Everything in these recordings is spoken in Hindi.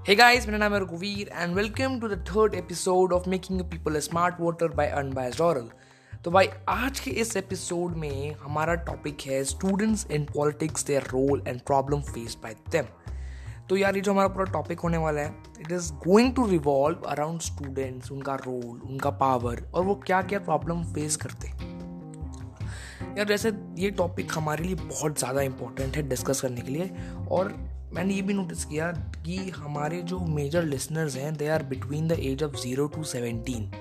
Hey guys, मेरा नाम है रघुवीर and welcome to the third episode of making people smart voter by unbiased aural तो भाई आज के इस एपिसोड में हमारा टॉपिक है students in politics their role and problem faced by them तो यार ये जो हमारा पूरा टॉपिक होने वाला है it is going to revolve around students उनका रोल उनका पावर और वो क्या क्या प्रॉब्लम फेस करते हैं। यार जैसे ये टॉपिक हमारे लिए बहुत ज़्यादा इंपॉर्टेंट है डिस्कस करने के लिए और मैंने ये भी नोटिस किया कि हमारे जो मेजर लिसनर्स हैं they are between the age of zero to seventeen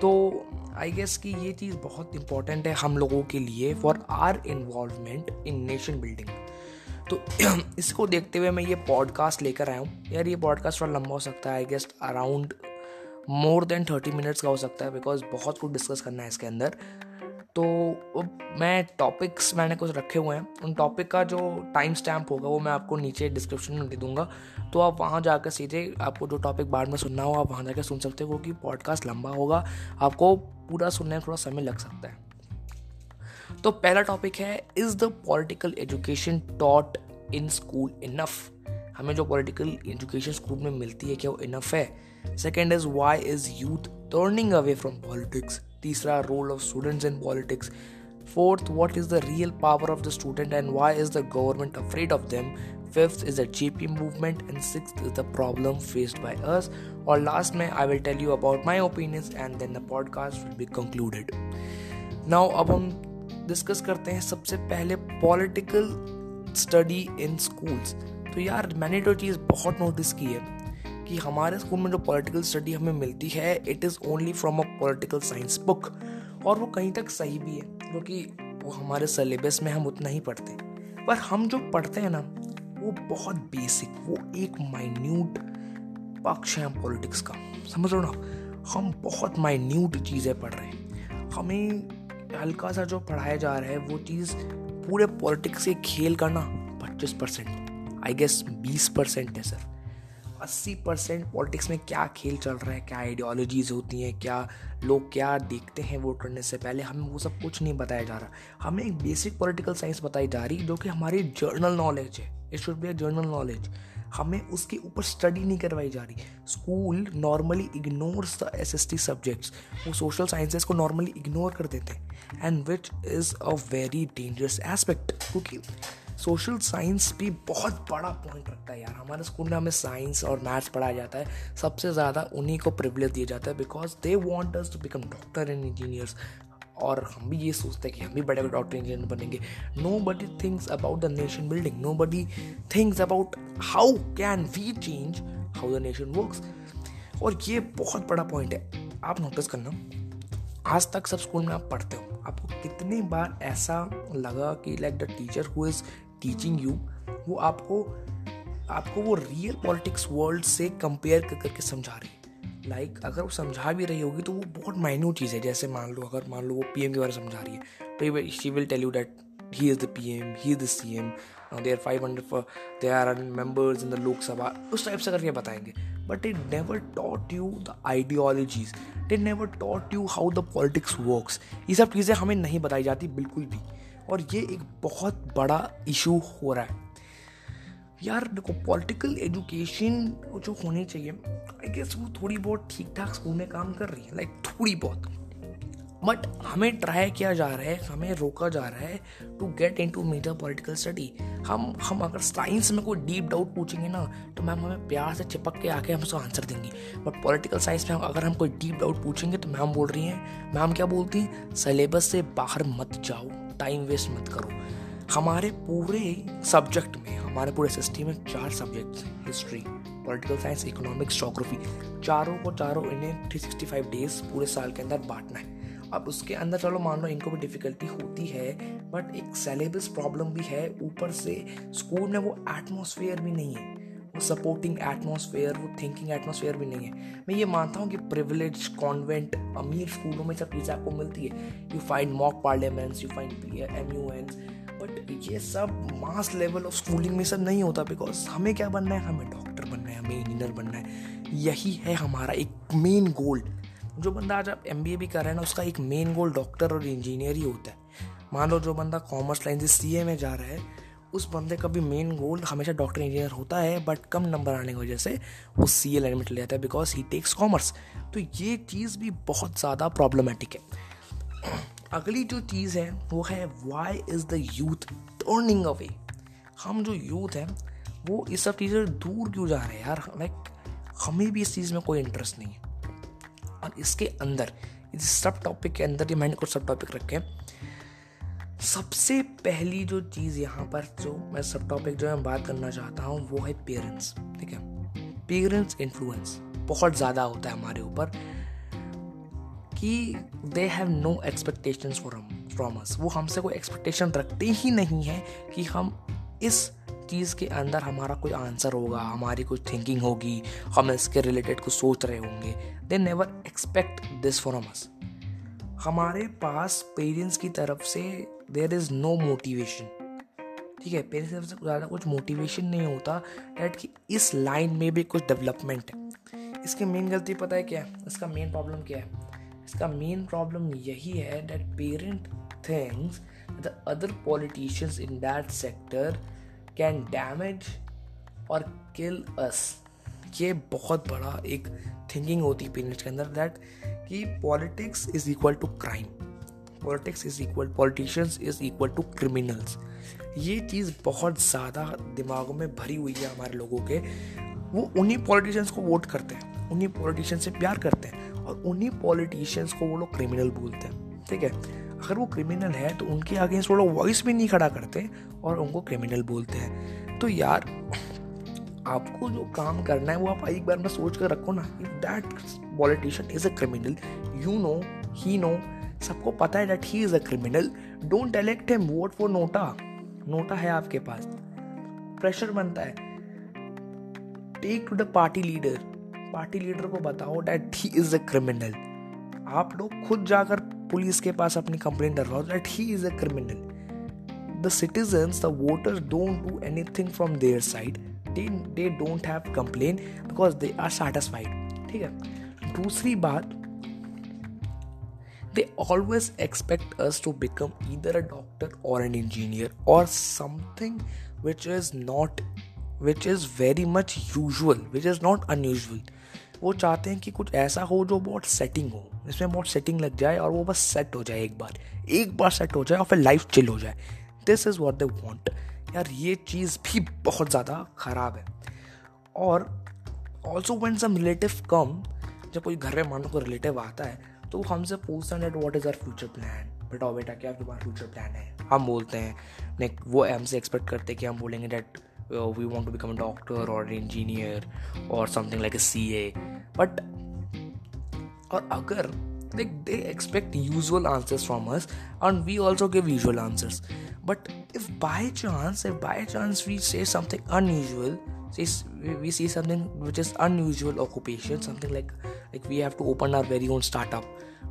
तो आई गेस कि ये चीज़ बहुत इंपॉर्टेंट है हम लोगों के लिए for our involvement in nation building तो इसको देखते हुए मैं ये पॉडकास्ट लेकर आया हूँ। यार, ये पॉडकास्ट थोड़ा लंबा हो सकता है I guess around more than thirty minutes का हो सकता है बिकॉज़ बहुत कुछ डिस्कस करना है इसके अंदर। तो मैं टॉपिक्स मैंने कुछ रखे हुए हैं। उन टॉपिक का जो टाइम स्टैम्प होगा, वो मैं आपको नीचे डिस्क्रिप्शन में दे दूँगा। तो आप वहाँ जाकर सीधे आपको जो टॉपिक बाद में सुनना हो, आप वहाँ जाकर सुन सकते हो क्योंकि पॉडकास्ट लंबा होगा। आपको पूरा सुनने में थोड़ा समय लग सकता है। तो पहला टॉपिक है is the political education taught in school enough हमें जो पॉलिटिकल एजुकेशन स्कूल में मिलती है, क्या वो इनफ है? Second is why is youth turning away from politics तीसरा role of students in politics fourth what is the real power of the student and why is the government afraid of them fifth is the JP movement and six is the problem faced by ours और लास्ट में I will tell you about my opinions and then the podcast will be concluded now अब हम डिस्कस करते हैं सबसे पहले पॉलिटिकल स्टडी इन स्कूल्स तो यार, मैंने तो चीज़ बहुत नोटिस की है। कि हमारे स्कूल में जो पॉलिटिकल स्टडी हमें मिलती है it is only from a political science book और वो कहीं तक सही भी है, क्योंकि वो हमारे सिलेबस में हम उतना ही पढ़ते पर हम जो पढ़ते हैं ना, वो बहुत बेसिक वो एक माइन्यूट पक्ष है पॉलिटिक्स का। समझ लो ना? हम बहुत माइन्यूट चीज़ें पढ़ रहे हैं। हमें हल्का सा जो पढ़ाया जा रहा है, वो चीज़ पूरे पॉलिटिक्स से खेल करना पच्चीस परसेंट आई गेस बीस परसेंट है सर अस्सी परसेंट पॉलिटिक्स में क्या खेल चल रहा है, क्या आइडियोलॉजीज होती हैं, क्या लोग क्या देखते हैं वोट करने से पहले, हमें वो सब कुछ नहीं बताया जा रहा। हमें एक बेसिक पॉलिटिकल साइंस बताई जा रही, जो कि हमारी जर्नल नॉलेज है। It should be a general knowledge हमें उसके ऊपर स्टडी नहीं करवाई जा रही। School normally ignores the S S T subjects वो सोशल साइंसेस को नॉर्मली इग्नोर कर देते हैं। And which is a very dangerous aspect क्योंकि सोशल साइंस भी बहुत बड़ा पॉइंट रखता है यार। हमारे स्कूल में हमें साइंस और मैथ्स पढ़ाया जाता है। सबसे ज़्यादा उन्हीं को प्रिवलेज दिया जाता है because they want us to become doctor and engineers और हम भी ये सोचते हैं कि हम भी बड़े बड़े डॉक्टर इंजीनियर बनेंगे। Nobody things about the nation building nobody things about how can we change how the nation works और ये बहुत बड़ा पॉइंट है। आप नोटिस करना, आज तक सब स्कूल में आप पढ़ते हो। आपको कितनी बार ऐसा लगा कि like the teacher who is teaching you वो आपको आपको वो रियल पॉलिटिक्स वर्ल्ड से कंपेयर कर करके समझा रही है। लाइक like, अगर वो समझा भी रही होगी तो वो बहुत माइन्यूट चीज़ है। जैसे मान लो अगर मान लो वो पीएम के बारे में समझा रही है तो she will tell you that he is the P M he is the C M they are five hundred they are members in the Lok Sabha उस टाइप से करके बताएँगे। But it never taught you the ideologies it never taught you how the politics works ये सब चीज़ें हमें नहीं बताई जाती बिल्कुल भी। और ये एक बहुत बड़ा इशू हो रहा है। यार, देखो पॉलिटिकल एजुकेशन जो होनी चाहिए आई गेस वो थोड़ी बहुत ठीक ठाक स्कूल में काम कर रही है लाइक थोड़ी बहुत। बट हमें ट्राई किया जा रहा है, हमें रोका जा रहा है to get into major political study हम हम अगर साइंस में कोई डीप डाउट पूछेंगे ना तो मैम हमें प्यार से चिपक के आके हम उसका आंसर देंगी. बट पॉलिटिकल साइंस में अगर हम कोई डीप डाउट पूछेंगे तो मैम बोल रही हैं मैम क्या बोलती हैं? सिलेबस से बाहर मत जाओ टाइम वेस्ट मत करो. हमारे पूरे सब्जेक्ट में, हमारे पूरे सिस्टम में चार सब्जेक्ट्स हैं history political science economics geography चारों को चारों इन्हें 365 डेज़ पूरे साल के अंदर बांटना है। अब उसके अंदर चलो मान लो इनको भी डिफ़िकल्टी होती है बट एक सेलेबस प्रॉब्लम भी है, ऊपर से स्कूल में वो एटमोसफेयर भी नहीं है। वो सपोर्टिंग एटमोसफेयर वो थिंकिंग एटमोसफेयर भी नहीं है। मैं ये मानता हूँ कि प्रिविलेज कॉन्वेंट अमीर स्कूलों में सब चीज़ें आपको मिलती है। You find mock parliaments you find M U N but ये सब मास लेवल ऑफ़ स्कूलिंग में सब नहीं होता बिकॉज़ हमें क्या बनना है? हमें डॉक्टर बनना है, हमें इंजीनियर बनना है। यही है हमारा एक मेन गोल जो बंदा आज आप एम भी कर रहे हैं ना, उसका एक मेन गोल डॉक्टर और इंजीनियर ही होता है। मान लो जो बंदा कॉमर्स लाइन से सीए में जा रहा है, उस बंदे का भी मेन गोल हमेशा डॉक्टर इंजीनियर होता है बट कम नंबर आने की वजह से वो सी ए लाइन में जाता है बिकॉज़ ही टेक्स कॉमर्स तो ये चीज़ भी बहुत ज़्यादा प्रॉब्लमेटिक है। अगली जो चीज़ है, वो है why is the youth turning away हम जो यूथ हैं, वो इस सब चीज़ें दूर क्यों जा रहे हैं यार? लाइक हमें भी इस चीज़ में कोई इंटरेस्ट नहीं है। और इसके अंदर, इस सब टॉपिक के अंदर ये मैंने कुछ सब टॉपिक रखे हैं, सबसे पहली जो चीज़ यहाँ पर जो मैं सब टॉपिक जो मैं बात करना चाहता हूँ, वो है पेरेंट्स ठीक है? पेरेंट्स इन्फ्लुएंस बहुत ज़्यादा होता है हमारे ऊपर कि they have no expectations for हम फ्रॉम अस वो हमसे कोई एक्सपेक्टेशन रखते ही नहीं है कि हम इस चीज़ के अंदर हमारा कोई आंसर होगा, हमारी कुछ थिंकिंग होगी, हम इसके रिलेटेड कुछ सोच रहे होंगे। They never expect this from us हमारे पास पेरेंट्स की तरफ़ से देर इज़ नो मोटिवेशन ठीक है पेरेंट्स की तरफ़ से ज़्यादा कुछ मोटिवेशन नहीं होता डैट कि इस लाइन में भी कुछ डेवलपमेंट है। इसकी मेन गलती पता है क्या है? इसका मेन प्रॉब्लम क्या है? इसका मेन प्रॉब्लम यही है that parent thinks the other politicians in that sector can damage और किल अस ये बहुत बड़ा एक थिंकिंग होती है पेरेंट्स के अंदर दैट कि politics is equal to crime politics is equal politicians is equal to criminals ये चीज़ बहुत ज़्यादा दिमागों में भरी हुई है हमारे लोगों के। वो उन्हीं पॉलिटिशियंस को वोट करते हैं, उन्हीं पॉलिटिशियंस से प्यार करते हैं और उन्हीं पॉलिटिशियंस को वो लोग क्रिमिनल बोलते हैं। ठीक है? अगर वो क्रिमिनल है तो उनके अगेंस्ट वो लोग वॉइस भी नहीं खड़ा करते और उनको क्रिमिनल बोलते हैं। तो यार, आपको जो काम करना है, वो आप एक बार में सोच कर रखो ना if that politician is a criminal you know he know सबको पता है that he is a criminal don't elect him vote for NOTA NOTA है आपके पास। प्रेशर बनता है। Take to the party leader party leader को बताओ that he is a criminal आप लोग खुद जाकर पुलिस के पास अपनी कंप्लेन डर डरवाओ that he is a criminal the citizens the voter don't do anything from their side they they don't have complain because they are satisfied ठीक है? दूसरी बात they always expect us to become इधर अ डॉक्टर और एन इंजीनियर और something which is not which is very much usual which is not unusual वो चाहते हैं कि कुछ ऐसा हो जो बहुत सेटिंग हो। इसमें बहुत सेटिंग लग जाए और वो बस सेट हो जाए एक बार। एक बार सेट हो जाए और फिर लाइफ चिल हो जाए। This is what they want यार, ये चीज़ भी बहुत ज़्यादा ख़राब है। और also one some relative come जब कोई घर में मानो को रिलेटिव आता है तो वो हमसे पूछता है what is our future plan बताओ बेटा क्या तुम्हारा फ्यूचर प्लान है? हम बोलते हैं ने वो हमसे एक्सपेक्ट करते हैं कि हम बोलेंगे that we want to become a doctor और इंजीनियर और something like A C A but और अगर like they expect usual answers from us and we also give usual answers but if by chance if by chance we say something unusual say we see something which is unusual occupation something like like we have to open our very own startup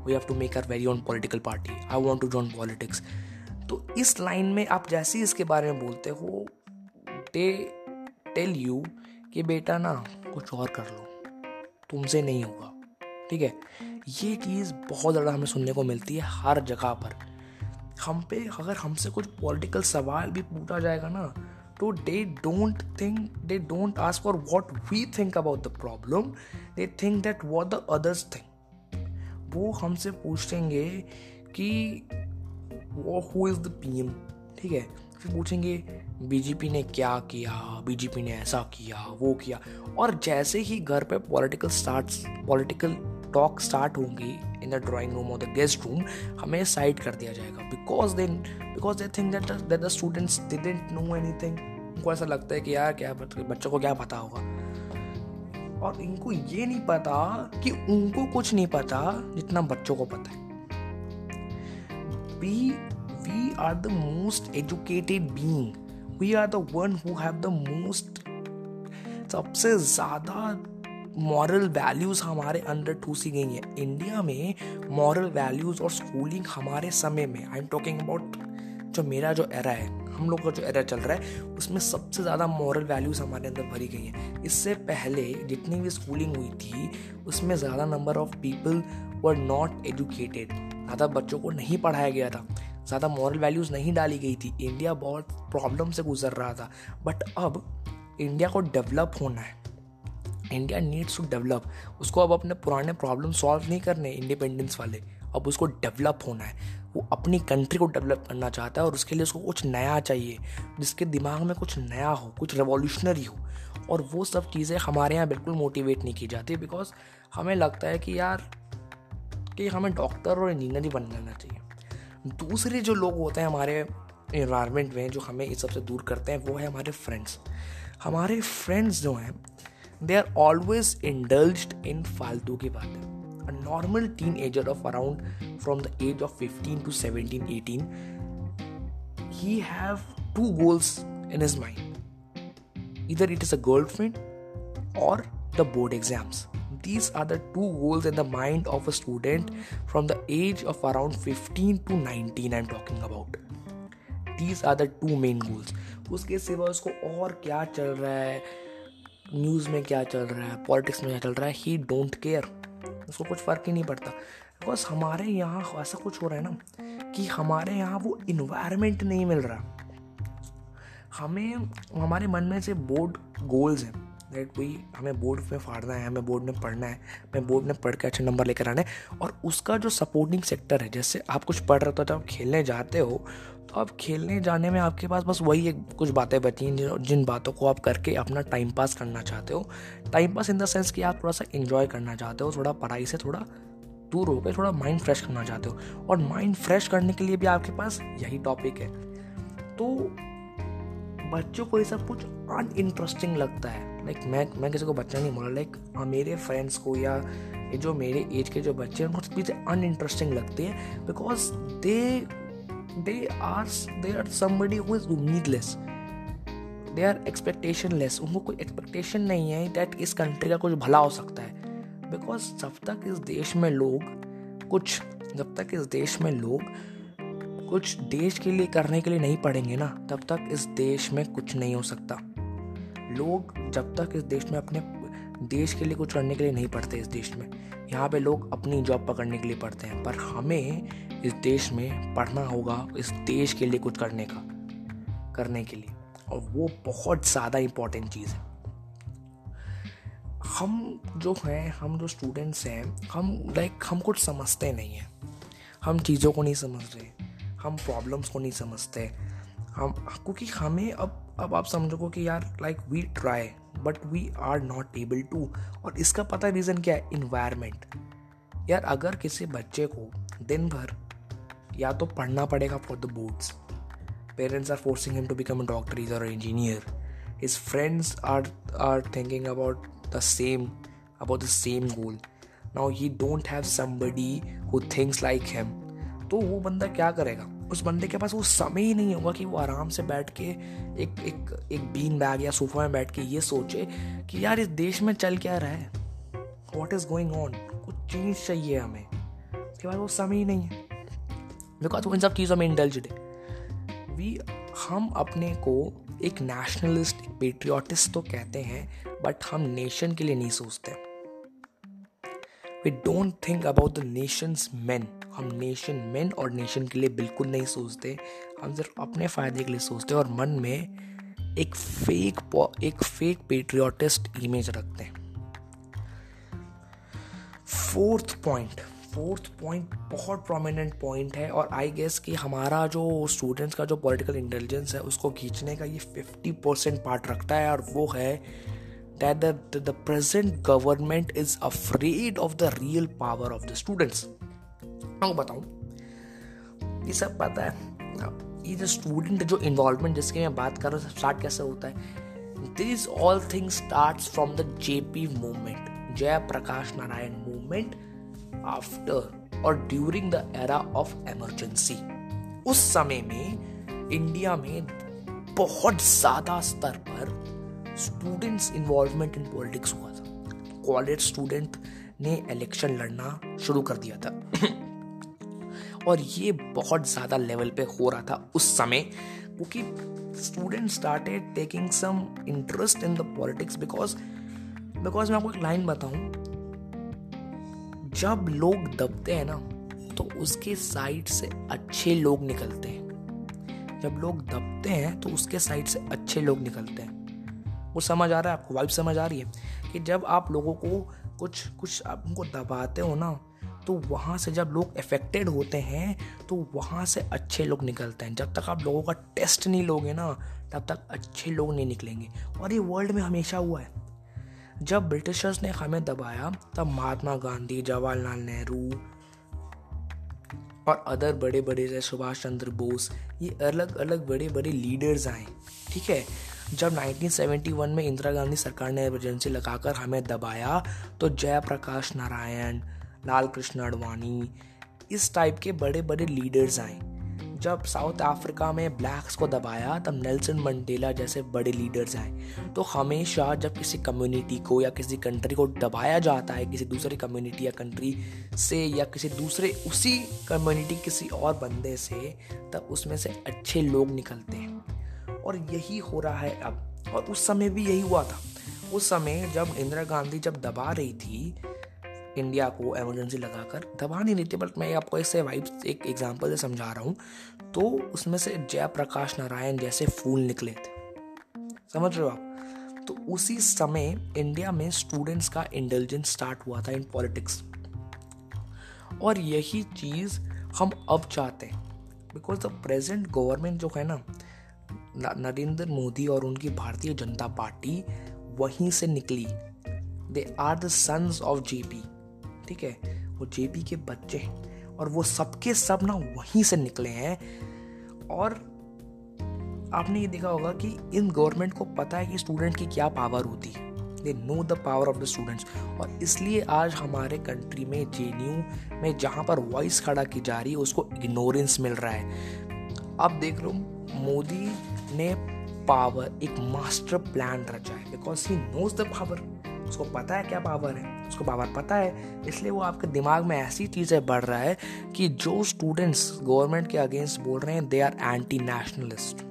we have to make our very own political party i want to join politics तो इस लाइन में आप जैसे ही इसके बारे में बोलते हो दे टेल यू कि बेटा ना, कुछ और कर लो। तुमसे नहीं होगा। ठीक है? ये चीज़ बहुत ज़्यादा हमें सुनने को मिलती है हर जगह पर। हम पे अगर हमसे कुछ पॉलिटिकल सवाल भी पूछा जाएगा ना तो they don't think they don't ask for what we think about the problem they think that what the others think वो हमसे पूछेंगे कि वो who is the P M ठीक है? फिर पूछेंगे, बीजेपी ने क्या किया? बीजेपी ने ऐसा किया, वो किया? और जैसे ही घर पे political start political talk start होंगी इन द ड्राइंग रूम और द गेस्ट रूम हमें साइड कर दिया जाएगा। Because then because they think that that the students didn't know anything उनको ऐसा लगता है कि यार क्या बच्चों को क्या पता होगा। और इनको ये नहीं पता कि उनको कुछ नहीं पता जितना बच्चों को पता है। We we are the most educated being we are the one who have the most सबसे ज़्यादा मॉरल वैल्यूज़ हमारे अंदर ठूसी गई हैं। इंडिया में मॉरल वैल्यूज़ और स्कूलिंग हमारे समय में आई एम टॉकिंग अबाउट जो मेरा जो एरा है, हम लोग का जो एरा चल रहा है, उसमें सबसे ज़्यादा मॉरल वैल्यूज़ हमारे अंदर भरी गई हैं। इससे पहले जितनी भी स्कूलिंग हुई थी, उसमें ज़्यादा number of people were not educated ज़्यादा बच्चों को नहीं पढ़ाया गया था। ज़्यादा मॉरल वैल्यूज़ नहीं डाली गई थी। इंडिया बहुत प्रॉब्लम से गुजर रहा था। बट अब इंडिया को डेवलप होना है। इंडिया नीड्स टू डेवलप उसको अब अपने पुराने प्रॉब्लम सॉल्व नहीं करने इंडिपेंडेंस वाले। अब उसको डेवलप होना है। वो अपनी कंट्री को डेवलप करना चाहता है और उसके लिए उसको कुछ नया चाहिए, जिसके दिमाग में कुछ नया हो, कुछ रेवोल्यूशनरी हो। और वो सब चीज़ें हमारे यहाँ बिल्कुल मोटिवेट नहीं की जाती बिकॉज़ हमें लगता है कि यार, कि हमें डॉक्टर और इंजीनियर ही बन जाना चाहिए। दूसरे जो लोग होते हैं हमारे इन्वायरमेंट में जो हमें इस सबसे दूर करते हैं, वो है हमारे फ्रेंड्स हमारे फ्रेंड्स जो हैं they are always indulge in फालतू की बात. है a normal teenager of around from the age of fifteen to seventeen eighteen he have two goals in his mind इधर it is a girlfriend और the board exams these are the two goals in the mind of a student from the age of around 15 to 19 i'm talking about. These are the two main goals. उसके सिवा उसको और क्या चल रहा है? न्यूज़ में क्या चल रहा है? पॉलिटिक्स में क्या चल रहा है? ही डोंट केयर उसको कुछ फ़र्क ही नहीं पड़ता। बिकॉज़ हमारे यहाँ ऐसा कुछ हो रहा है ना कि हमारे यहाँ वो इन्वायरमेंट नहीं मिल रहा। हमें, हमारे मन में से बोर्ड गोल्स हैं। दैट कोई हमें बोर्ड में फाड़ना है, हमें बोर्ड में पढ़ना है, हमें बोर्ड में पढ़ के अच्छे नंबर लेकर आना है और उसका जो सपोर्टिंग सेक्टर है, जैसे आप कुछ पढ़ रहे हो तो जब खेलने जाते हो तो आप खेलने जाने में आपके पास बस वही एक कुछ बातें बची हैं जिन बातों को आप करके अपना टाइम पास करना चाहते हो। Time pass in the sense कि आप थोड़ा सा इन्जॉय करना चाहते हो, थोड़ा पढ़ाई से थोड़ा दूर होकर थोड़ा माइंड फ्रेश करना चाहते हो। और माइंड फ्रेश करने के लिए भी आपके पास यही टॉपिक है। तो बच्चों को ये सब कुछ अन अनइंटरेस्टिंग लगता है। लाइक मैं मैं किसी को बच्चा नहीं बोला लाइक मेरे फ्रेंड्स को या जो मेरे एज के जो बच्चे हैं, उनको चीज़ें अनइंटरेस्टिंग लगती है because they they are, they are somebody who is उम्मीदलेस दे आर एक्सपेक्टेशन लेस उनको कोई एक्सपेक्टेशन नहीं है दैट इस कंट्री का कुछ भला हो सकता है। बिकॉज़ जब तक इस देश में लोग, कुछ, जब तक इस देश में लोग कुछ देश के लिए करने के लिए नहीं पढ़ेंगे ना, तब तक इस देश में कुछ नहीं हो सकता। लोग जब तक इस देश में अपने, देश के लिए कुछ करने के लिए नहीं पढ़ते इस देश में। यहाँ पे लोग अपनी जॉब पकड़ने के लिए पढ़ते हैं, पर हमें इस देश में पढ़ना होगा इस देश के लिए कुछ करने का, करने के लिए। और वो बहुत ज़्यादा इम्पोर्टेंट चीज़ है। हम जो हैं, हम जो स्टूडेंट्स हैं, हम लाइक हम कुछ समझते नहीं हैं। हम चीज़ों को नहीं समझ रहे, हम प्रॉब्लम्स को नहीं समझते। हम, क्योंकि हमें अब अब आप समझोगे कि यार like we try but we are not able to और इसका पता रीज़न क्या है? इन्वायरमेंट यार, अगर किसी बच्चे को दिन भर या तो पढ़ना पड़ेगा for the boards parents are forcing him to become a doctor is और engineer his friends are are thinking about the same about the same goal now he don't have somebody who thinks like him. तो वो बंदा क्या करेगा? उस बंदे के पास वो समय ही नहीं होगा कि वो आराम से बैठ के एक एक एक बीन बैग या सोफा में बैठ के ये सोचे कि यार इस देश में चल क्या रहा है? वॉट इज़ गोइंग ऑन कुछ चीज़ चाहिए हमें। उसके बाद वो समय ही नहीं है। बिकॉज़ वो इन सब चीज़ों में इंडल्ज है। वी हम अपने को एक नेशनलिस्ट पेट्रियाटिस्ट तो कहते हैं बट हम नेशन के लिए नहीं सोचते। We don't think about the nations man हम नेशन मैन और नेशन के लिए बिल्कुल नहीं सोचते। हम सिर्फ़ अपने फ़ायदे के लिए सोचते हैं और मन में एक फेक एक फेक पेट्रियाटिस्ट इमेज रखते हैं। फोर्थ पॉइंट फोर्थ पॉइंट बहुत प्रोमिनेंट पॉइंट है और आई गेस कि हमारा जो स्टूडेंट्स का जो पॉलिटिकल इंटेलिजेंस है, उसको खींचने का ये फिफ्टी परसेंट पार्ट रखता है और वो है the the present government is afraid of the real power of the students मैं बताऊँ ये सब पता है। ये जो स्टूडेंट जो इन्वॉल्वमेंट जिसकी मैं बात कर रहा हूँ स्टार्ट कैसे होता है? This all thing start from the JP movement Jai Prakash Narayan movement after और during the era of emergency उस समय में इंडिया में बहुत ज़्यादा स्तर पर स्टूडेंट्स इन्वॉल्वमेंट इन पॉलिटिक्स हुआ था। कॉलेज स्टूडेंट ने इलेक्शन लड़ना शुरू कर दिया था। और ये बहुत ज़्यादा लेवल पे हो रहा था उस समय, क्योंकि student started taking some interest in the politics because because मैं आपको एक लाइन बताऊँ। जब लोग दबते हैं ना तो उसके साइड से अच्छे लोग निकलते हैं। जब लोग दबते हैं तो उसके साइड से अच्छे लोग निकलते हैं। वो समझ आ रहा है, आपको वाइब समझ आ रही है कि जब आप लोगों को कुछ कुछ आप उनको दबाते हो ना तो वहाँ से जब लोग अफेक्टेड होते हैं तो वहाँ से अच्छे लोग निकलते हैं। जब तक आप लोगों का टेस्ट नहीं लोगे ना, तब तक अच्छे लोग नहीं निकलेंगे। और ये वर्ल्ड में हमेशा हुआ है। जब ब्रिटिशर्स ने हमें दबाया, तब महात्मा गांधी, जवाहरलाल नेहरू और अदर बड़े बड़े जैसे सुभाष चंद्र बोस, ये अलग अलग बड़े बड़े लीडर्स आए, ठीक है? जब 1971 में इंदिरा गांधी सरकार ने इमरजेंसी लगाकर हमें दबाया तो जयप्रकाश नारायण लाल कृष्ण अडवाणी इस टाइप के बड़े बड़े लीडर्स आए। जब साउथ अफ्रीका में ब्लैक्स को दबाया, तब नेल्सन मंडेला जैसे बड़े लीडर्स आए। तो हमेशा जब किसी कम्युनिटी को या किसी कंट्री को दबाया जाता है, किसी दूसरी कम्युनिटी या कंट्री से या किसी दूसरे उसी कम्युनिटी किसी और बंदे से, तब उसमें से अच्छे लोग निकलते हैं। और यही हो रहा है अब। और उस समय भी यही हुआ था। उस समय जब इंदिरा गांधी जब दबा रही थी, इंडिया को एमरजेंसी लगाकर, दबा नहीं रही थी बट मैं आपको इससे वाइब्स एक एग्जांपल से समझा रहा हूँ। तो उसमें से जयप्रकाश नारायण जैसे फूल निकले थे। समझ रहे हो आप? तो उसी समय इंडिया में स्टूडेंट्स का इंटेलिजेंस स्टार्ट हुआ था इन पॉलिटिक्स और यही चीज़ हम अब चाहते हैं। बिकॉज़ द प्रेजेंट गवर्नमेंट जो है ना नरेंद्र मोदी और उनकी भारतीय जनता पार्टी वहीं से निकली। They are the sons of JP ठीक है? वो जेपी के बच्चे हैं और वो सबके सब ना वहीं से निकले हैं। और आपने ये देखा होगा कि इन गवर्नमेंट को पता है कि स्टूडेंट की क्या पावर होती है। They know the power of the students और इसलिए आज हमारे कंट्री में जेएनयू में जहाँ पर वॉइस खड़ा की जा रही है, उसको इग्नोरेंस मिल रहा है। अब देख लो मोदी ने पावर एक मास्टर प्लान रचा है because he knows the power उसको पता है क्या पावर है? उसको पावर पता है, इसलिए वो आपके दिमाग में ऐसी चीज़ें बढ़ रहा है कि जो स्टूडेंट्स गवर्नमेंट के अगेंस्ट बोल रहे हैं दे आर एंटी नेशनलिस्ट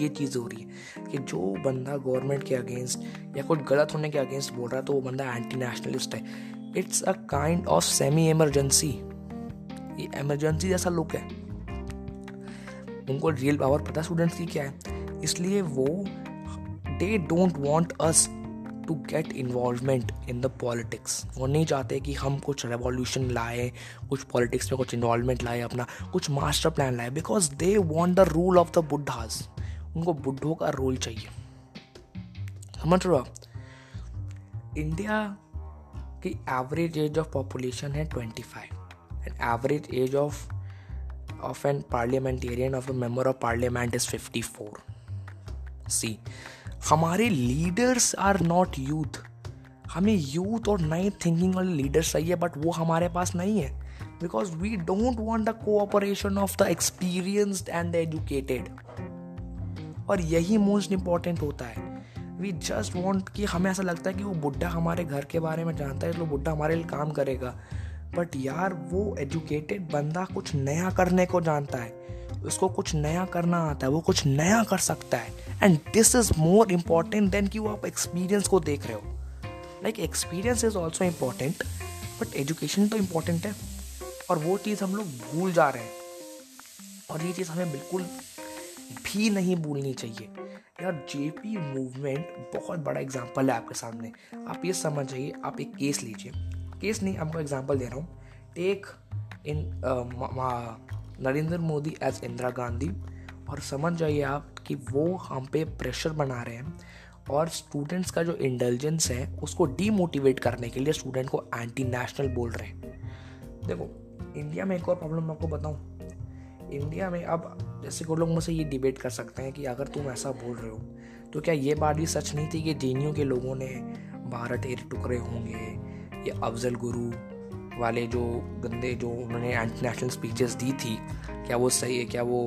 ये चीज़ हो रही है कि जो बंदा गवर्नमेंट के अगेंस्ट या कुछ गलत होने के अगेंस्ट बोल रहा है तो वो बंदा एंटी नेशनलिस्ट है. It's a kind of semi emergency ये एमरजेंसी जैसा लुक है. उनको रियल पावर पता स्टूडेंट्स की क्या है? इसलिए वो they don't want us to get involvement in the politics वो नहीं चाहते कि हम कुछ रेवोल्यूशन लाए, कुछ पॉलिटिक्स में कुछ इन्वॉल्वमेंट लाए अपना, कुछ मास्टर प्लान लाए because they want the rule of the बुढ़ाज उनको बुढ़ों का रोल चाहिए। समझ रहे हो इंडिया की एवरेज एज ऑफ़ पॉपुलेशन है twenty five and average age of an parliamentarian of a member of parliament is fifty four see हमारे लीडर्स आर नॉट यूथ हमें यूथ और नई थिंकिंग वाले लीडर्स चाहिए बट वो हमारे पास नहीं है because we don't want the cooperation of the experienced and educated और यही मोस्ट इंपॉर्टेंट होता है। वी जस्ट वॉन्ट कि हमें ऐसा लगता है कि वो बुढ़ा हमारे घर के बारे में जानता है, इसलिए बुढ़ा हमारे लिए काम करेगा। बट यार, वो एजुकेटेड बंदा कुछ नया करने को जानता है। उसको कुछ नया करना आता है, वो कुछ नया कर सकता है। And this is more important than कि वो आप एक्सपीरियंस को देख रहे हो। Like experience is also important but education तो इंपॉर्टेंट है। और वो चीज़ हम लोग भूल जा रहे हैं। और ये चीज़ हमें बिल्कुल भी नहीं भूलनी चाहिए। यार जेपी मूवमेंट बहुत बड़ा एग्ज़ाम्पल है आपके सामने। आप ये समझ जाइए आप एक केस लीजिए। केस नहीं आपको एग्ज़ाम्पल दे रहा हूँ। Take in Narendra Modi as Indira Gandhi और समझ जाइए आप कि वो हम पे प्रेशर बना रहे हैं और स्टूडेंट्स का जो इंटेलिजेंस है, उसको डीमोटिवेट करने के लिए स्टूडेंट को एंटी नेशनल बोल रहे हैं। देखो इंडिया में एक और प्रॉब्लम मैं आपको बताऊँ। इंडिया में अब जैसे कोई लोग मुझसे ये डिबेट कर सकते हैं कि अगर तुम ऐसा बोल रहे हो तो क्या ये बात भी सच नहीं थी कि जे के लोगों ने भारत टेरे टुकड़े होंगे? या अफजल गुरु वाले जो गंदे जो उन्होंने इंटरनेशनल स्पीचेस दी थी, क्या वो सही है, क्या वो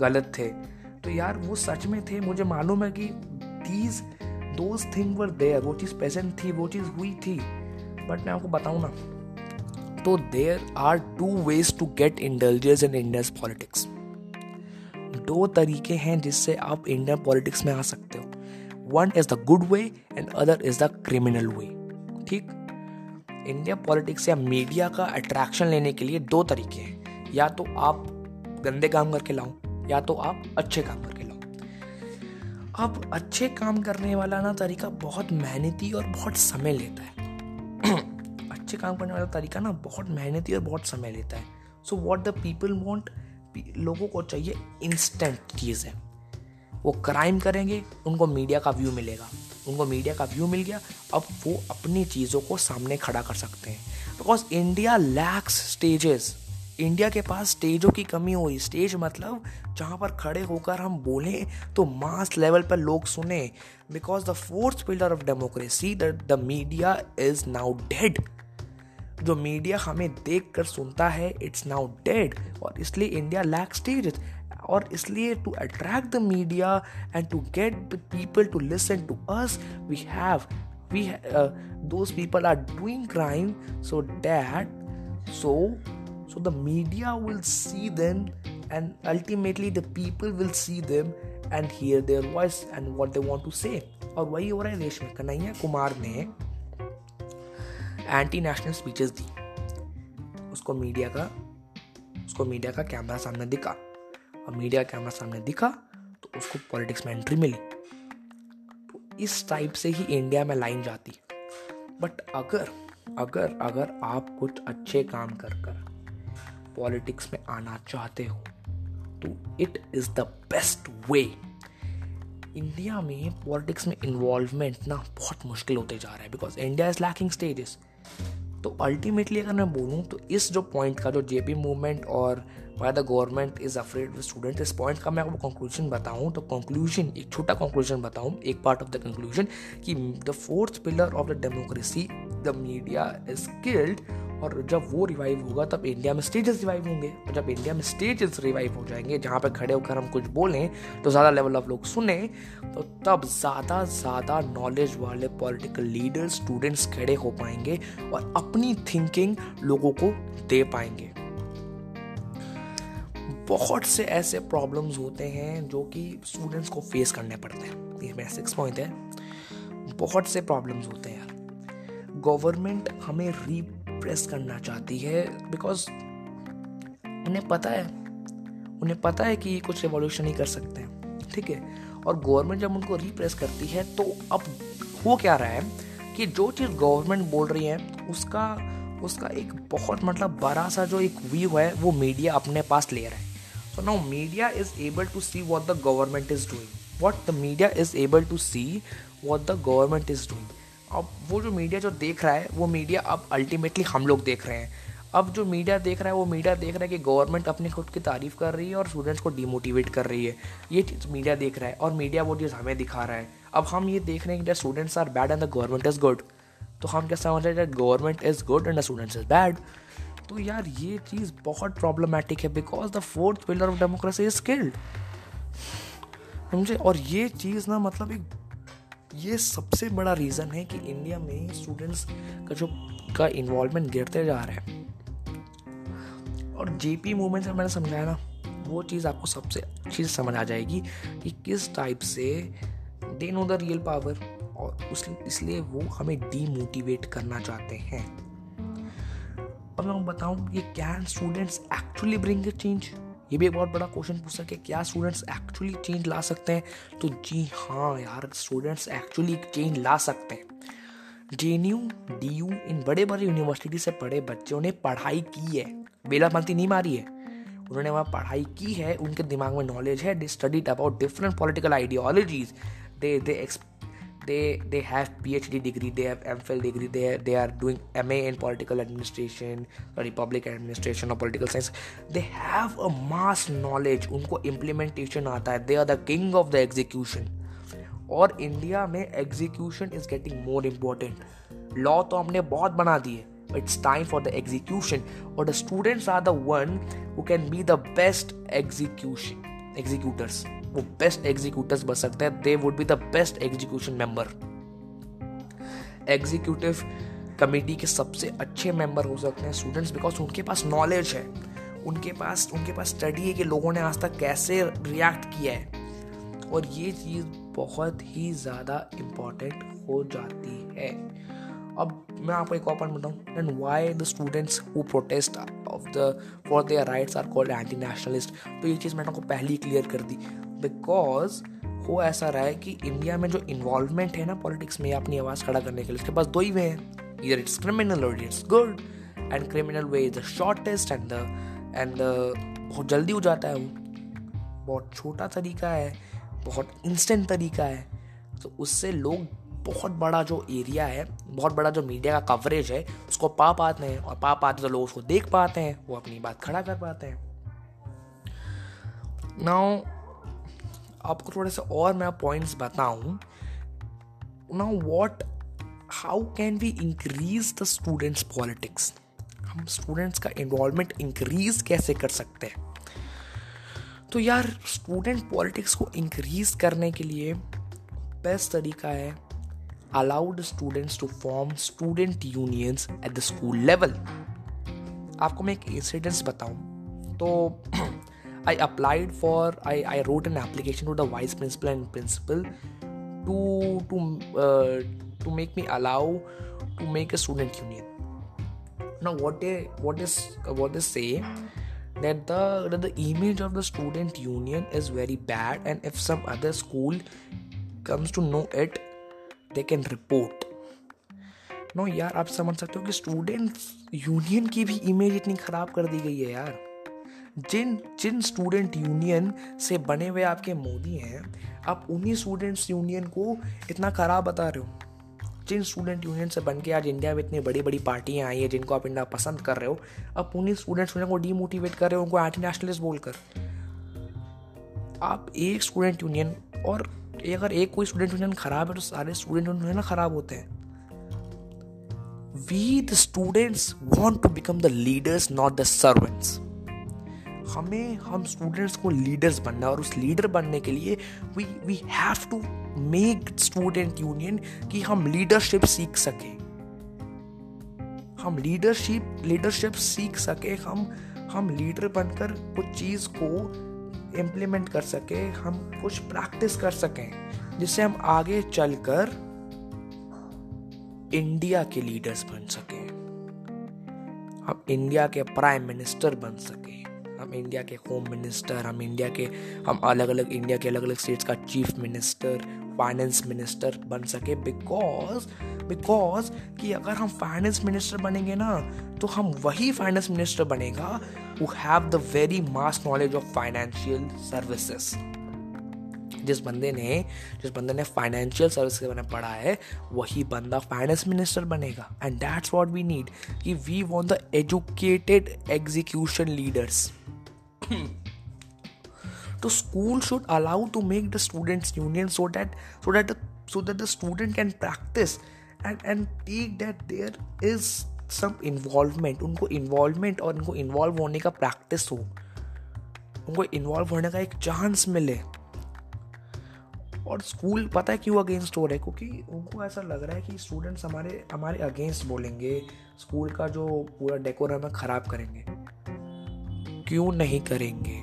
गलत थे? तो यार वो सच में थे, मुझे मालूम है कि these those thing were there वो चीज़ प्रेजेंट थी, वो चीज़ हुई थी। बट मैं आपको बताऊँ ना तो there are two ways to get indulges in India's politics दो तरीके हैं जिससे आप इंडियन पॉलिटिक्स में आ सकते हो। One is the good way and other is the criminal way ठीक? इंडिया पॉलिटिक्स या मीडिया का अट्रैक्शन लेने के लिए दो तरीके हैं। या तो आप गंदे काम करके लाओ, या तो आप अच्छे काम करके लाओ। अब अच्छे काम करने वाला ना तरीका बहुत मेहनती और बहुत समय लेता है। अच्छे काम करने वाला तरीका ना बहुत मेहनती और बहुत समय लेता है। So what the people want लोगों को चाहिए इंस्टेंट चीज़। है वो क्राइम करेंगे, उनको मीडिया का व्यू मिलेगा। उनको मीडिया का व्यू मिल गया, अब वो अपनी चीज़ों को सामने खड़ा कर सकते हैं। Because India lacks stages India के पास स्टेजों की कमी हो रही। स्टेज मतलब जहाँ पर खड़े होकर हम बोलें तो मास लेवल पर लोग सुने। Because the fourth pillar of democracy the media is now dead जो मीडिया हमें देख कर सुनता है इट्स नाउ डेड और इसलिए इंडिया लैक स्टेज और इसलिए to attract the media and to get the people to listen to us we have we those people are doing crime so that so so the media will see them and ultimately the people will see them and hear their voice and what they want to say. और वही हो रहा है देश में। कन्हैया कुमार ने एंटी नेशनल स्पीचेस दी। उसको मीडिया का, उसको मीडिया का कैमरा सामने दिखा। और मीडिया कैमरा सामने दिखा तो उसको पॉलिटिक्स में एंट्री मिली। तो इस टाइप से ही इंडिया में लाइन जाती। है बट अगर अगर अगर आप कुछ अच्छे काम कर कर पॉलिटिक्स में आना चाहते हो तो it is the best way India में पॉलिटिक्स में इन्वॉल्वमेंट ना बहुत मुश्किल होते जा रहा है because India is lacking stages तो अल्टीमेटली अगर मैं बोलूँ तो इस जो पॉइंट का, जो जेपी मूवमेंट और why the government is afraid with student इस पॉइंट का मैं आपको कंक्लूजन बताऊँ तो कंक्लूजन एक छोटा कंक्लूजन बताऊँ, एक पार्ट ऑफ़ द कंक्लूजन कि the fourth pillar of the democracy the media is killed और जब वो रिवाइव होगा, तब इंडिया में स्टेजेस रिवाइव होंगे। और जब इंडिया में स्टेजेस रिवाइव हो जाएँगे, जहाँ पे खड़े होकर हम कुछ बोलें तो ज़्यादा लेवल ऑफ़ लोग सुने तो तब ज़्यादा ज़्यादा नॉलेज वाले पॉलिटिकल लीडर्स स्टूडेंट्स खड़े हो पाएँगे और अपनी थिंकिंग लोगों को दे पाएँगे। बहुत से ऐसे प्रॉब्लम्स होते हैं जो कि स्टूडेंट्स को फेस करने पड़ते हैं। ये मेरा सिक्स पॉइंट है। बहुत से प्रॉब्लम्स होते हैं। यार गवर्नमेंट हमें रिप्रेस करना चाहती है बिकॉज़ उन्हें पता है। उन्हें पता है कि ये कुछ रिवॉल्यूशन ही कर सकते हैं। ठीक है? और गवर्नमेंट जब उनको रिप्रेस करती है तो अब हो क्या रहा है कि जो चीज़ गवर्नमेंट बोल रही है, उसका उसका एक बहुत मतलब बड़ा सा जो एक व्यू है, वो मीडिया अपने पास ले रहा है। So now media is able to see what the government is doing. What the media is able to see what the government is doing. अब वो जो मीडिया जो देख रहा है, वो मीडिया अब अल्टीमेटली हम लोग देख रहे हैं अब जो मीडिया देख रहा है, वो मीडिया देख रहा है कि गवर्नमेंट अपनी खुद की तारीफ़ कर रही है और स्टूडेंट्स को डिमोटिवेट कर रही है ये चीज़ मीडिया देख रहा है और मीडिया वो चीज़ हमें दिखा रहा है अब हम ये देख रहे हैं कि students are bad and the government is good तो हम क्या समझ रहे हैं government is good and the students is bad तो यार ये चीज़ बहुत प्रॉब्लमेटिक है because the fourth pillar of democracy is skilled समझे? और ये चीज़ ना मतलब एक, ये सबसे बड़ा रीज़न है कि इंडिया में स्टूडेंट्स का जो, का इन्वॉल्वमेंट गिरते जा रहा है। और जेपी मूवमेंट से मैंने समझाया ना, वो चीज़ आपको सबसे अच्छी समझ आ जाएगी कि किस टाइप से they know the real power और उस, इसलिए वो हमें डीमोटिवेट करना चाहते हैं। अब मैं बताऊँ कि can students actually bring change ये भी एक बहुत बड़ा क्वेश्चन पूछ सके क्या स्टूडेंट्स एक्चुअली चेंज ला सकते हैं? तो जी हाँ यार स्टूडेंट्स एक्चुअली चेंज ला सकते हैं। J N U D U इन बड़े बड़े यूनिवर्सिटी से पढ़े बच्चों ने पढ़ाई की है। बेलापंथी नहीं मारी है। उन्होंने वहाँ पढ़ाई की है, उनके दिमाग में नॉलेज है they studied about different political ideologies they they they they have phd degree they have mphil degree they they are doing ma in political administration sorry public administration or political science they have a mass knowledge unko implementation aata hai they are the king of the execution और इंडिया में execution is getting more important law तो हमने बहुत बना दिए it's time for the execution or the students are the one who can be the best execution executors वो बेस्ट एग्जीक्यूटर्स बन सकते हैं. They would be the best execution member executive committee के सबसे अच्छे मेंबर हो सकते हैं स्टूडेंट्स बिकॉज़ उनके पास नॉलेज है. उनके पास उनके पास स्टडी है कि लोगों ने आज तक कैसे रिएक्ट किया है. और ये चीज़ बहुत ही ज़्यादा इंपॉर्टेंट हो जाती है. अब मैं आपको एक और पॉइंट बताऊँ. And why the students who protest of the for their rights are called anti nationalist तो ये चीज़ मैंने आपको पहले ही क्लियर कर दी. बिकॉज़ हो ऐसा रहा है कि इंडिया में जो इन्वॉल्वमेंट है ना पॉलिटिक्स में अपनी आवाज़ खड़ा करने के लिए, उसके पास दो ही वे हैं। इधर इट्स क्रिमिनल और it's good and criminal way is the shortest and the end बहुत जल्दी हो जाता है। वो बहुत छोटा तरीका है, बहुत इंस्टेंट तरीका है। तो उससे लोग बहुत बड़ा जो एरिया है, बहुत बड़ा जो मीडिया का कवरेज है, उसको पा पाते हैं। और पा पाते तो लोग उसको देख पाते हैं, वो अपनी बात खड़ा कर पाते हैं। नाउ आपको थोड़े से और मैं पॉइंट्स बताऊँ। Now what how can we increase the students politics हम स्टूडेंट्स का इन्वॉल्वमेंट इंक्रीज कैसे कर सकते हैं? तो यार स्टूडेंट पॉलिटिक्स को इंक्रीज करने के लिए बेस्ट तरीका है allowed students to form student unions at the school level आपको मैं एक इंसिडेंस बताऊँ। तो I applied for I I wrote an application to the vice principal and principal to to to make me allow to make a student union now, what they, what is, what they say that the that the image of the student union is very bad and if some other school comes to know it they can report no यार आप समझ सकते हो कि स्टूडेंट्स यूनियन की भी इमेज इतनी ख़राब कर दी गई है यार जिन जिन स्टूडेंट यूनियन से बने हुए आपके मोदी हैं, आप उन्हीं स्टूडेंट्स यूनियन को इतना ख़राब बता रहे हो। जिन स्टूडेंट यूनियन से बन के आज इंडिया में इतनी बड़ी बड़ी पार्टियाँ आई हैं, जिनको आप इंडिया पसंद कर रहे हो, आप उन्हीं स्टूडेंट्स यूनियन को डीमोटिवेट कर रहे हो, उनको एंटी नेशनलिस्ट बोलकर। आप एक स्टूडेंट यूनियन और अगर एक कोई स्टूडेंट यूनियन खराब है तो सारे स्टूडेंट यूनियन खराब होते हैं। We the students want to become the leaders not the servants हमें, हम स्टूडेंट्स को लीडर्स बनना और उस लीडर बनने के लिए we we have to make student union कि हम लीडरशिप सीख सके। हम लीडरशिप लीडरशिप सीख सके, हम हम लीडर बनकर कुछ चीज़ को इम्प्लीमेंट कर सके, हम कुछ प्रैक्टिस कर सकें, जिससे हम आगे चलकर इंडिया के लीडर्स बन सके। हम इंडिया के प्राइम मिनिस्टर बन सके। हम इंडिया के होम मिनिस्टर हम इंडिया के, हम अलग अलग इंडिया के अलग अलग स्टेट्स का चीफ मिनिस्टर फाइनेंस मिनिस्टर बन सके बिकॉज़ बिकॉज़ कि अगर हम फाइनेंस मिनिस्टर बनेंगे ना तो हम वही फाइनेंस मिनिस्टर बनेगा who have the very mass knowledge of financial services जिस बंदे ने, जिस बंदे ने फाइनेंशियल सर्विस के बारे में पढ़ा है, वही बंदा फाइनेंस मिनिस्टर बनेगा. And that's what we need कि we want the educated execution leaders तो school should allow to make the students union so that so that so that the student can practice and and take that there is some involvement उनको इन्वॉल्वमेंट और उनको इन्वॉल्व होने का प्रैक्टिस हो। उनको इन्वॉल्व होने का एक चांस मिले। और स्कूल पता है क्यों अगेंस्ट हो रहे है? क्योंकि उनको ऐसा लग रहा है कि स्टूडेंट्स हमारे हमारे अगेंस्ट बोलेंगे। स्कूल का जो पूरा डेकोरम है ख़राब करेंगे। क्यों नहीं करेंगे?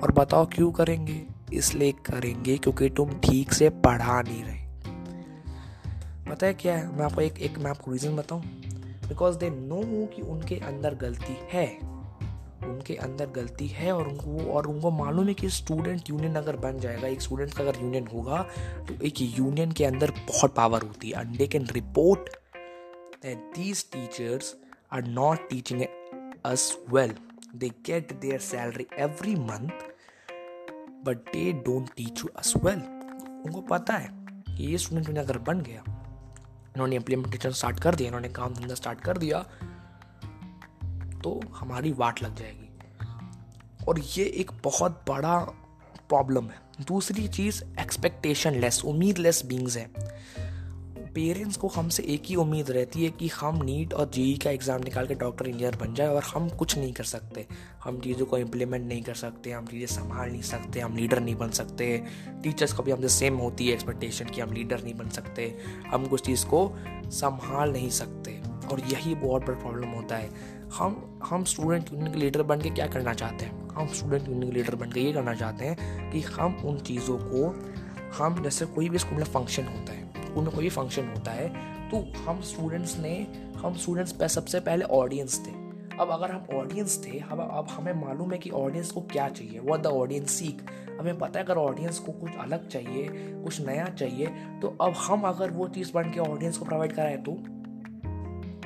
और बताओ क्यों करेंगे? इसलिए करेंगे क्योंकि तुम ठीक से पढ़ा नहीं रहे। पता है क्या है? मैं आपको एक एक, मैं आपको रीज़न बताऊँ? बिकॉज़ दे नो कि उनके अंदर गलती है। उनके अंदर गलती है और उनको और उनको मालूम है कि स्टूडेंट यूनियन अगर बन जाएगा, एक स्टूडेंट का अगर यूनियन होगा तो एक यूनियन के अंदर बहुत पावर होती है। They can report that these teachers are not teaching us well they get their salary every month but they don't teach you us well उनको पता है कि ये स्टूडेंट उन्हें अगर बन गया, इन्होंने इम्प्लीमेंटेशन स्टार्ट कर दिया, इन्होंने काम धंधा स्टार्ट कर दिया तो हमारी वाट लग जाएगी। और ये एक बहुत बड़ा प्रॉब्लम है। दूसरी चीज़ एक्सपेक्टेशन लेस उम्मीद लेस बींग्स है। पेरेंट्स को हमसे एक ही उम्मीद रहती है कि हम नीट और जेई का एग्ज़ाम निकाल के डॉक्टर इंजीनियर बन जाए और हम कुछ नहीं कर सकते। हम चीज़ों को इम्प्लीमेंट नहीं कर सकते, हम चीज़ें संभाल नहीं सकते, हम लीडर नहीं बन सकते। टीचर्स को भी हमसे सेम होती है एक्सपेक्टेशन कि हम लीडर नहीं बन सकते। हम कुछ चीज़ को संभाल नहीं सकते और यही बहुत बड़ा प्रॉब्लम होता है। हम हम स्टूडेंट यूनियन के लीडर बन के क्या करना चाहते हैं? हम स्टूडेंट यूनियन के लीडर बन के ये करना चाहते हैं कि हम उन चीज़ों को, हम जैसे कोई भी स्कूल में फ़ंक्शन होता है में कोई फ़ंक्शन होता है तो हम स्टूडेंट्स ने, हम स्टूडेंट्स पे सबसे पहले ऑडियंस थे। अब अगर हम ऑडियंस थे, अब अब हमें मालूम है कि ऑडियंस को क्या चाहिए वॉट द ऑडियंस सीख हमें पता है अगर ऑडियंस को कुछ अलग चाहिए, कुछ नया चाहिए तो अब हम अगर वो चीज़ बन के ऑडियंस को प्रोवाइड कराएँ तो?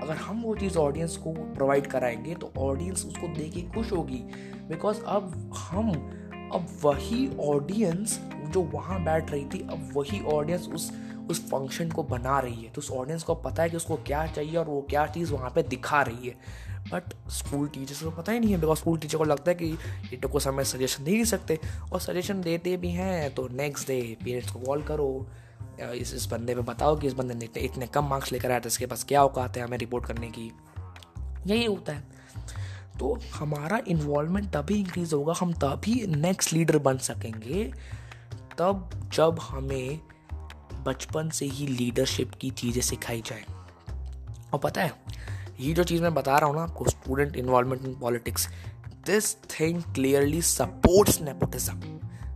अगर हम वो चीज़ ऑडियंस को प्रोवाइड कराएँगे तो ऑडियंस उसको देख के खुश होगी। बिकॉज़ अब हम, अब वही ऑडियंस जो वहाँ बैठ रही थी, अब वही ऑडियंस उस उस फ़ंक्शन को बना रही है। तो उस ऑडियंस को पता है कि उसको क्या चाहिए और वो क्या चीज़ वहाँ पे दिखा रही है। बट स्कूल टीचर्स को पता ही नहीं है बिकॉज़ स्कूल टीचर को लगता है कि ये तो कुछ हमें सजेशन दे नहीं सकते। और सजेशन देते भी हैं तो नेक्स्ट डे पेरेंट्स को कॉल करो। इस इस बंदे पे बताओ कि इस बंदे ने इतने इतने कम मार्क्स लेकर आया था इसके पास क्या औकात है हमें रिपोर्ट करने की। यही होता है। तो हमारा इन्वॉल्वमेंट तभी इंक्रीज होगा, हम तभी नेक्स्ट लीडर बन सकेंगे, तब जब हमें बचपन से ही लीडरशिप की चीज़ें सिखाई जाए। और पता है, ये जो चीज़ मैं बता रहा हूँ ना आपको student involvement in politics this thing clearly supports nepotism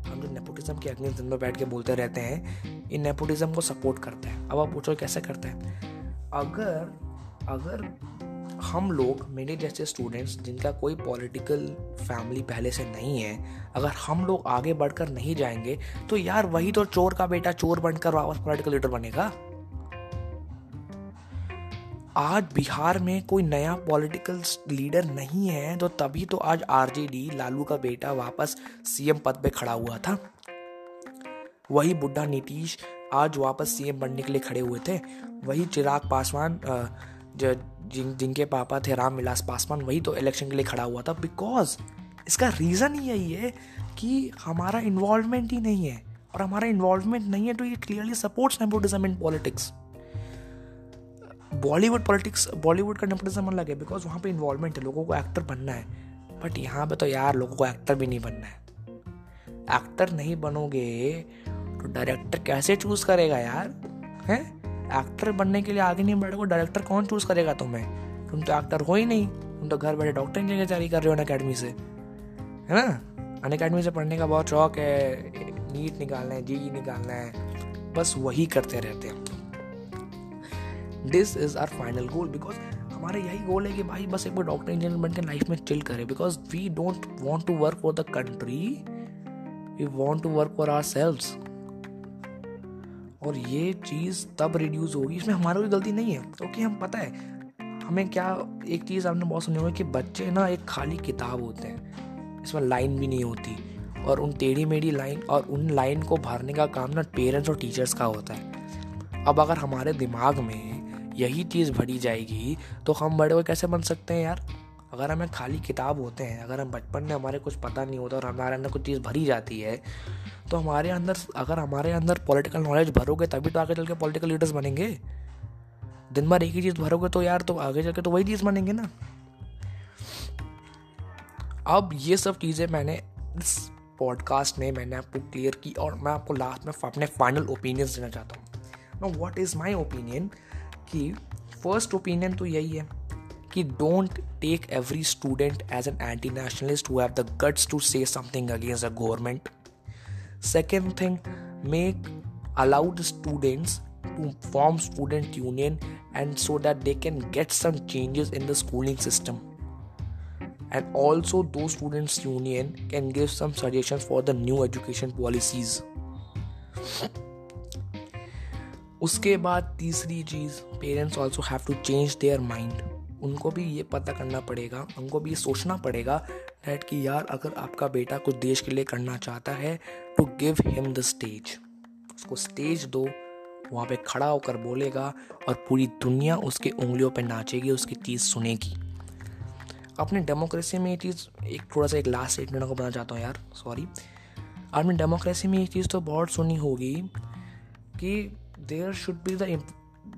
हम जो नेपोटिज्म के अग्नि दिन में बैठ के बोलते रहते हैं इन नेपोटिज्म को सपोर्ट करते हैं। अब आप पूछो, कैसे करते हैं? अगर अगर हम लोग, मेरे जैसे स्टूडेंट्स जिनका कोई पॉलिटिकल फैमिली पहले से नहीं है, अगर हम लोग आगे बढ़कर नहीं जाएँगे तो यार वही तो चोर का बेटा चोर बनकर वापस पॉलिटिकल लीडर बनेगा। आज बिहार में कोई नया पॉलिटिकल लीडर नहीं है तो तभी तो आज आरजेडी लालू का बेटा, वापस सीएम पद पे खड़ा हुआ था। वही बुढ़ा नीतीश आज वापस सीएम बनने के लिए खड़े हुए थे। वही चिराग पासवान जिन, जिनके पापा थे राम विलास पासवान, वही तो इलेक्शन के लिए खड़ा हुआ था बिकॉज़ इसका रीज़न ही यही है कि हमारा इन्वॉल्वमेंट ही नहीं है। और हमारा इन्वॉल्वमेंट नहीं है तो ये clearly supports nepotism in politics Bollywood politics Bollywood का नेपोटिज्म अलग है बिकॉज़ वहाँ पे इन्वॉल्वमेंट है, लोगों को एक्टर बनना है। बट यहाँ पे तो यार लोगों को एक्टर भी नहीं बनना है। एक्टर नहीं बनोगे तो डायरेक्टर कैसे चूज़ करेगा यार? हैं? एक्टर बनने के लिए आगे नहीं बढ़ोगे डायरेक्टर कौन चूज़ करेगा तुम्हें? तुम तो एक्टर हो ही नहीं। तुम तो घर बैठे डॉक्टर की तैयारी कर रहे हो अन अकेडमी से। है ना? अन अकेडमी से पढ़ने का बहुत शौक है। नीट निकालना है जी निकालना है। बस वही करते रहते हैं this is our final goal because हमारा यही गोल है कि भाई बस एक बार डॉक्टर इंजीनियर बन के लाइफ में चिल करे because we don't want to work for the country we want to work for ourselves और ये चीज़ तब रिड्यूस होगी इसमें हमारा कोई गलती नहीं है। क्योंकि तो हम, पता है, हमें क्या, एक चीज़ आपने बहुत सुनी होगी कि बच्चे ना एक खाली किताब होते हैं। इसमें लाइन भी नहीं होती और उन टेढ़ी मेढ़ी लाइन और उन लाइन को भरने का काम ना पेरेंट्स और टीचर्स का होता है। अब अगर हमारे दिमाग में यही चीज़ भरी जाएगी तो हम बड़े हुए कैसे बन सकते हैं यार? अगर हमें खाली किताब होते हैं, अगर हम बचपन में हमारे कुछ पता नहीं होता और हमारे अंदर कुछ चीज़ भरी जाती है तो हमारे अंदर, अगर हमारे अंदर पॉलिटिकल नॉलेज भरोगे, तभी तो आगे चल के पॉलिटिकल लीडर्स बनेंगे। दिन भर एक ही चीज़ भरोगे तो यार तो आगे चल के तो वही चीज़ बनेंगे ना। अब ये सब चीज़ें मैंने इस पॉडकास्ट में मैंने आपको क्लियर की और मैं आपको लास्ट में अपने फाइनल ओपिनियंस देना चाहता हूँ। No what is my opinion कि फ़र्स्ट ओपिनियन तो यही है। कि don't take every student as an anti nationalist who have the guts to say something against the government second thing make allowed students to form student union and so that they can get some changes in the schooling system and also those students union can give some suggestions for the new education policies उसके बाद तीसरी चीज़ parents also have to change their mind उनको भी ये पता करना पड़ेगा, उनको भी ये सोचना पड़ेगा डैट कि यार अगर आपका बेटा कुछ देश के लिए करना चाहता है to give him the stage उसको स्टेज दो, वहाँ पे खड़ा होकर बोलेगा और पूरी दुनिया उसके उंगलियों पे नाचेगी, उसकी चीज़ सुनेगी। अपने डेमोक्रेसी में ये चीज़, एक थोड़ा सा एक लास्ट स्टेटमेंट को बताना चाहता हूँ यार सॉरी आपने डेमोक्रेसी में ये चीज़ तो बहुत सुनी होगी कि there should be the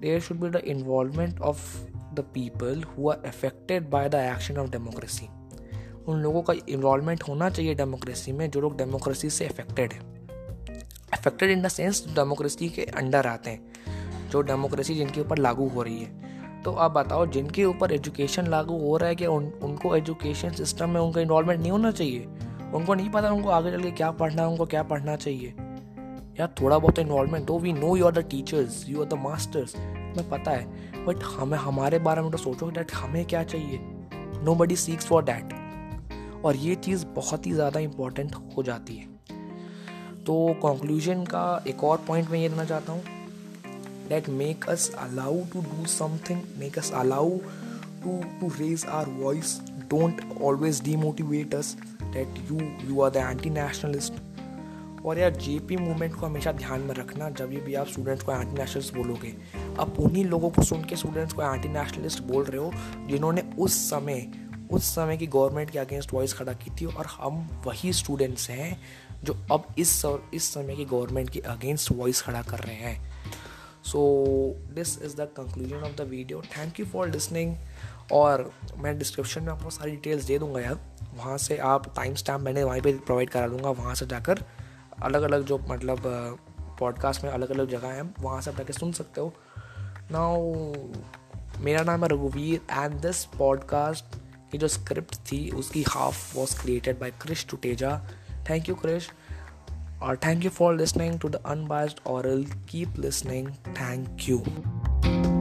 there should be the involvement of the people who are affected by the action of democracy. उन लोगों का इन्वॉल्वमेंट होना चाहिए डेमोक्रेसी में जो लोग डेमोक्रेसी से अफेक्टेड है। Affected in the sense democracy के अंडर आते हैं जो डेमोक्रेसी जिनके ऊपर लागू हो रही है। तो आप बताओ जिनके ऊपर एजुकेशन लागू हो रहा है कि उन, उनको एजुकेशन सिस्टम में उनका इन्वॉल्वमेंट नहीं होना चाहिए? उनको नहीं पता उनको आगे चल के क्या पढ़ना है उनको क्या पढ़ना चाहिए। यार थोड़ा बहुत इन्वॉल्वमेंट हो। We know you are the teachers you are the masters में पता है बट हमें, हमारे बारे में तो सोचो डैट हमें क्या चाहिए? Nobody seeks for that और ये चीज़ बहुत ही ज़्यादा इंपॉर्टेंट हो जाती है। तो कंक्लूजन का एक और पॉइंट मैं ये देना चाहता हूँ। That make us allow to do something make us allow to to raise our voice don't always demotivate us that you you are the anti nationalist और यार जेपी मूवमेंट को हमेशा ध्यान में रखना, जब भी आप स्टूडेंट्स को एंटी नेशनलिस्ट बोलोगे। आप उन्हीं लोगों को सुन के स्टूडेंट्स को एंटी नेशनलिस्ट बोल रहे हो, जिन्होंने उस समय उस समय की गवर्नमेंट के अगेंस्ट वॉइस खड़ा की थी, और हम वही स्टूडेंट्स हैं, जो अब इस इस समय की गवर्नमेंट के अगेंस्ट वॉइस खड़ा कर रहे हैं। So this is the conclusion of the video thank you for listening और मैं डिस्क्रिप्शन में आपको सारी डिटेल्स दे दूँगा यार। वहाँ से आप टाइम स्टैम्प मैंने वहीं पे प्रोवाइड करा दूँगा, वहाँ से जाकर। अलग अलग जो मतलब पॉडकास्ट में अलग अलग जगह हैं, वहाँ से आप जाकर सुन सकते हो। नाउ मेरा नाम है रघुवीर एंड दिस पॉडकास्ट की जो स्क्रिप्ट थी, उसकी half was created by Krish Tuteja thank you Krish और thank you for listening to the unbiased oral. Keep listening. Thank you.